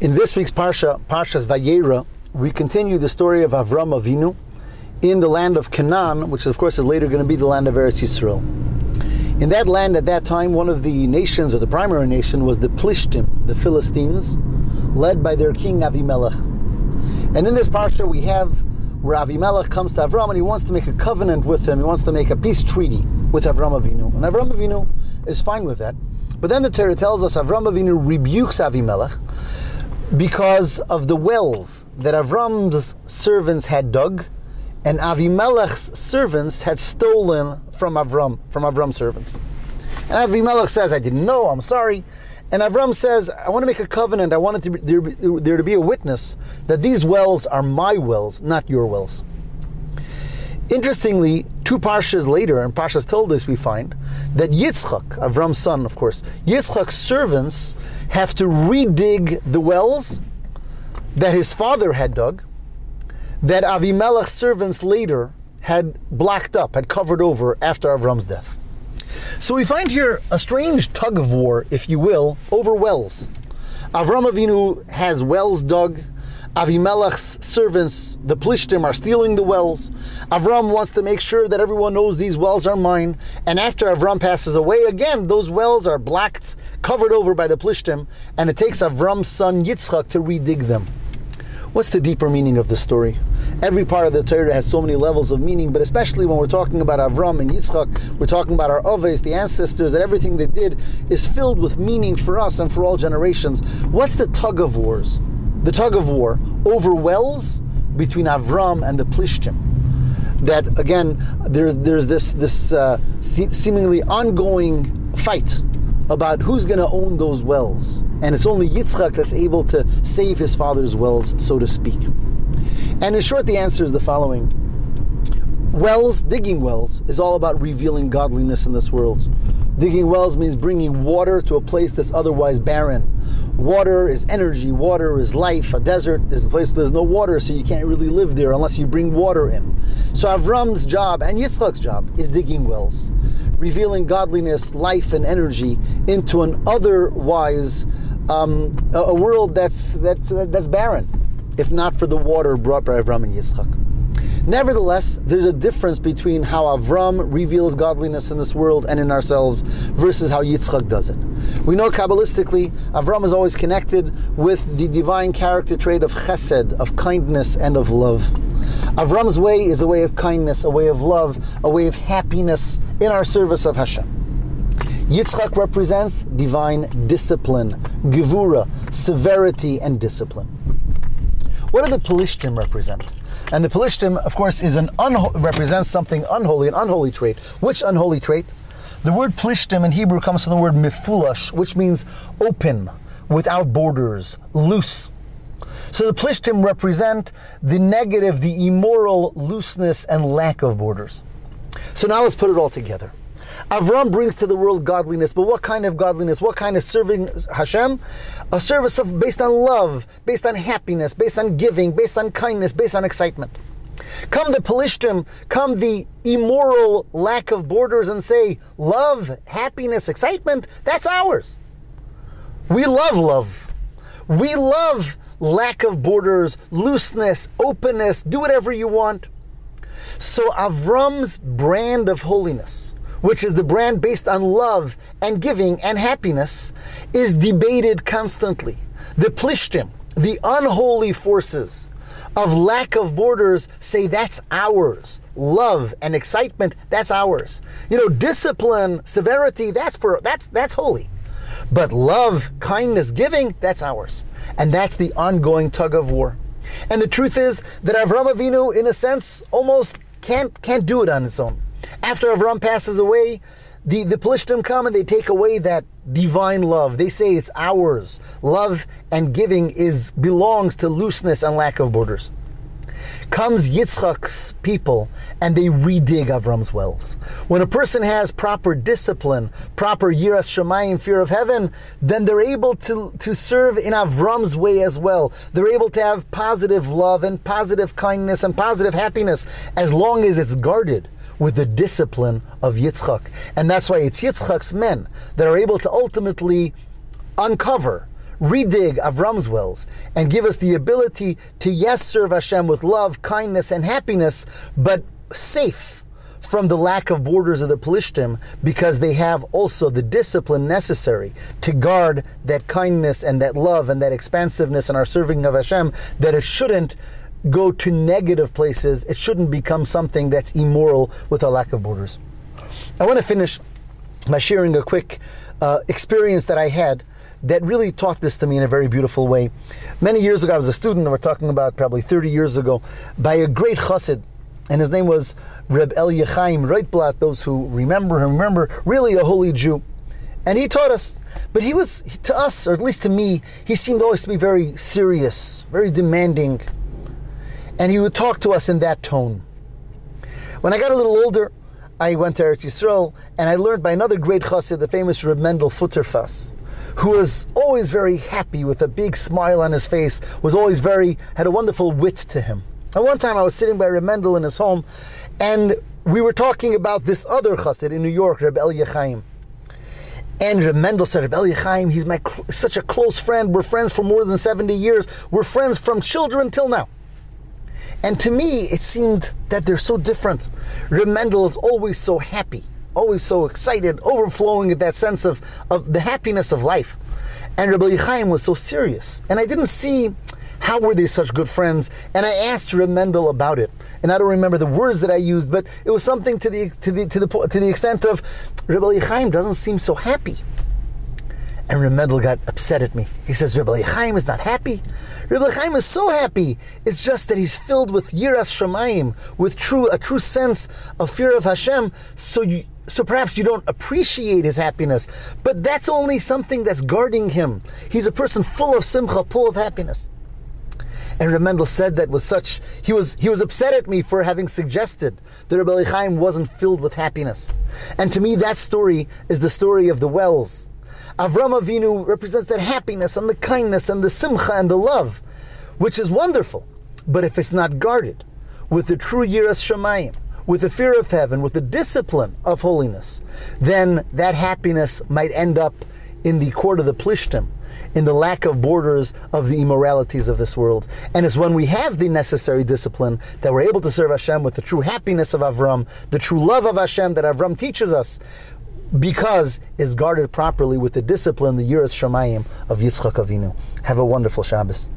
In this week's Parsha, Parshas Vayeira, we continue the story of Avram Avinu in the land of Canaan, which of course is later going to be the land of Eretz Yisrael. In that land at that time, one of the nations, or the primary nation, was the Plishtim, the Philistines, led by their king Avimelech. And in this Parsha, we have where Avimelech comes to Avram and he wants to make a covenant with him. He wants to make a peace treaty with Avram Avinu. And Avram Avinu is fine with that. But then the Torah tells us Avram Avinu rebukes Avimelech because of the wells that Avram's servants had dug and Avimelech's servants had stolen from Avram, from Avram's servants. And Avimelech says, I didn't know, I'm sorry. And Avram says, I want to make a covenant. I want to be, there, there to be a witness that these wells are my wells, not your wells. Interestingly, two parshas later, and Parshas Toldos, we find that Yitzchak, Avram's son, of course, Yitzchak's servants have to redig the wells that his father had dug, that Avimelech's servants later had blocked up, had covered over after Avram's death. So we find here a strange tug of war, if you will, over wells. Avram Avinu has wells dug. Avimelech's servants, the Plishtim, are stealing the wells. Avram wants to make sure that everyone knows these wells are mine. And after Avram passes away, again, those wells are blacked, covered over by the Plishtim, and it takes Avram's son Yitzchak to redig them. What's the deeper meaning of the story? Every part of the Torah has so many levels of meaning, but especially when we're talking about Avram and Yitzchak, we're talking about our Oves, the ancestors, that everything they did is filled with meaning for us and for all generations. What's the tug of wars? The tug of war over wells between Avram and the Plishtim. That again, there's there's this this uh, seemingly ongoing fight about who's going to own those wells. And it's only Yitzchak that's able to save his father's wells, so to speak. And in short, the answer is the following Wells, digging wells, is all about revealing godliness in this world. Digging wells means bringing water to a place that's otherwise barren. Water is energy, water is life. A desert is a place where there's no water, so you can't really live there unless you bring water in. So Avram's job and Yitzchak's job is digging wells, revealing godliness, life, and energy into an otherwise um, a, a, world that's that's that's barren, if not for the water brought by Avram and Yitzchak. Nevertheless, there's a difference between how Avram reveals godliness in this world and in ourselves versus how Yitzchak does it. We know Kabbalistically, Avram is always connected with the divine character trait of chesed, of kindness, and of love. Avram's way is a way of kindness, a way of love, a way of happiness in our service of Hashem. Yitzchak represents divine discipline, gevura, severity, and discipline. What do the Pelishtim represent? And the Pelishtim, of course, is an unho- represents something unholy, an unholy trait. Which unholy trait? The word Plishtim in Hebrew comes from the word mifulash, which means open, without borders, loose. So the Plishtim represent the negative, the immoral looseness and lack of borders. So now let's put it all together. Avram brings to the world godliness, but what kind of godliness? What kind of serving Hashem? A service of, based on love, based on happiness, based on giving, based on kindness, based on excitement. Come the Pelishtim, come the immoral lack of borders and say, love, happiness, excitement, that's ours. We love love. We love lack of borders, looseness, openness, do whatever you want. So Avram's brand of holiness which is the brand based on love and giving and happiness, is debated constantly. The plishtim, the unholy forces of lack of borders, say that's ours. Love and excitement, that's ours. You know, discipline, severity, that's for that's that's holy. But love, kindness, giving, that's ours. And that's the ongoing tug of war. And the truth is that Avram Avinu, in a sense, almost can't can't do it on its own. After Avram passes away, the, the Pelishtim come and they take away that divine love. They say it's ours. Love and giving is belongs to looseness and lack of borders. Comes Yitzchak's people and they redig Avram's wells. When a person has proper discipline, proper yiras shamayim, fear of heaven, then they're able to, to serve in Avram's way as well. They're able to have positive love and positive kindness and positive happiness as long as it's guarded with the discipline of Yitzchak. And that's why it's Yitzchak's men that are able to ultimately uncover, redig Avram's wells and give us the ability to yes serve Hashem with love, kindness, and happiness, but safe from the lack of borders of the Pelishtim because they have also the discipline necessary to guard that kindness and that love and that expansiveness in our serving of Hashem that it shouldn't go to negative places. It shouldn't become something that's immoral with a lack of borders. I want to finish by sharing a quick uh, experience that I had that really taught this to me in a very beautiful way. Many years ago, I was a student, and we're talking about probably 30 years ago, by a great chassid, and his name was Reb Elia Chaim Roitblatt. Those who remember him remember, really a holy Jew. And he taught us, but he was, to us, or at least to me, he seemed always to be very serious, very demanding, and he would talk to us in that tone. When I got a little older, I went to Eretz Yisrael, and I learned by another great chassid, the famous Reb Mendel Futterfass, who was always very happy with a big smile on his face, was always very, had a wonderful wit to him. And one time I was sitting by Reb Mendel in his home, and we were talking about this other chassid in New York, Reb Chaim. And Reb Mendel said, Reb Chaim, he's my cl- such a close friend. We're friends for more than 70 years. We're friends from children till now. And to me, it seemed that they're so different. Reb Mendel is always so happy, always so excited, overflowing with that sense of, of the happiness of life. And Reb Chaim was so serious. And I didn't see how were they such good friends. And I asked Reb Mendel about it. And I don't remember the words that I used, but it was something to the, to the, to the, to the extent of Reb Chaim doesn't seem so happy. And Reb Mendel got upset at me. He says, Reb Chaim is not happy. Reb Chaim is so happy. It's just that he's filled with yiras shamayim, with true a true sense of fear of Hashem. So you, so perhaps you don't appreciate his happiness, but that's only something that's guarding him. He's a person full of simcha, full of happiness. And Reb Mendel said that with such, he was he was upset at me for having suggested that Reb Chaim wasn't filled with happiness. And to me, that story is the story of the wells Avram Avinu represents that happiness and the kindness and the simcha and the love, which is wonderful. But if it's not guarded with the true yiras shamayim, with the fear of heaven, with the discipline of holiness, then that happiness might end up in the court of the plishtim, in the lack of borders of the immoralities of this world. And it's when we have the necessary discipline that we're able to serve Hashem with the true happiness of Avram, the true love of Hashem that Avram teaches us, because is guarded properly with the discipline, the Yiras Shamayim of Yitzchak Avinu. Have a wonderful Shabbos.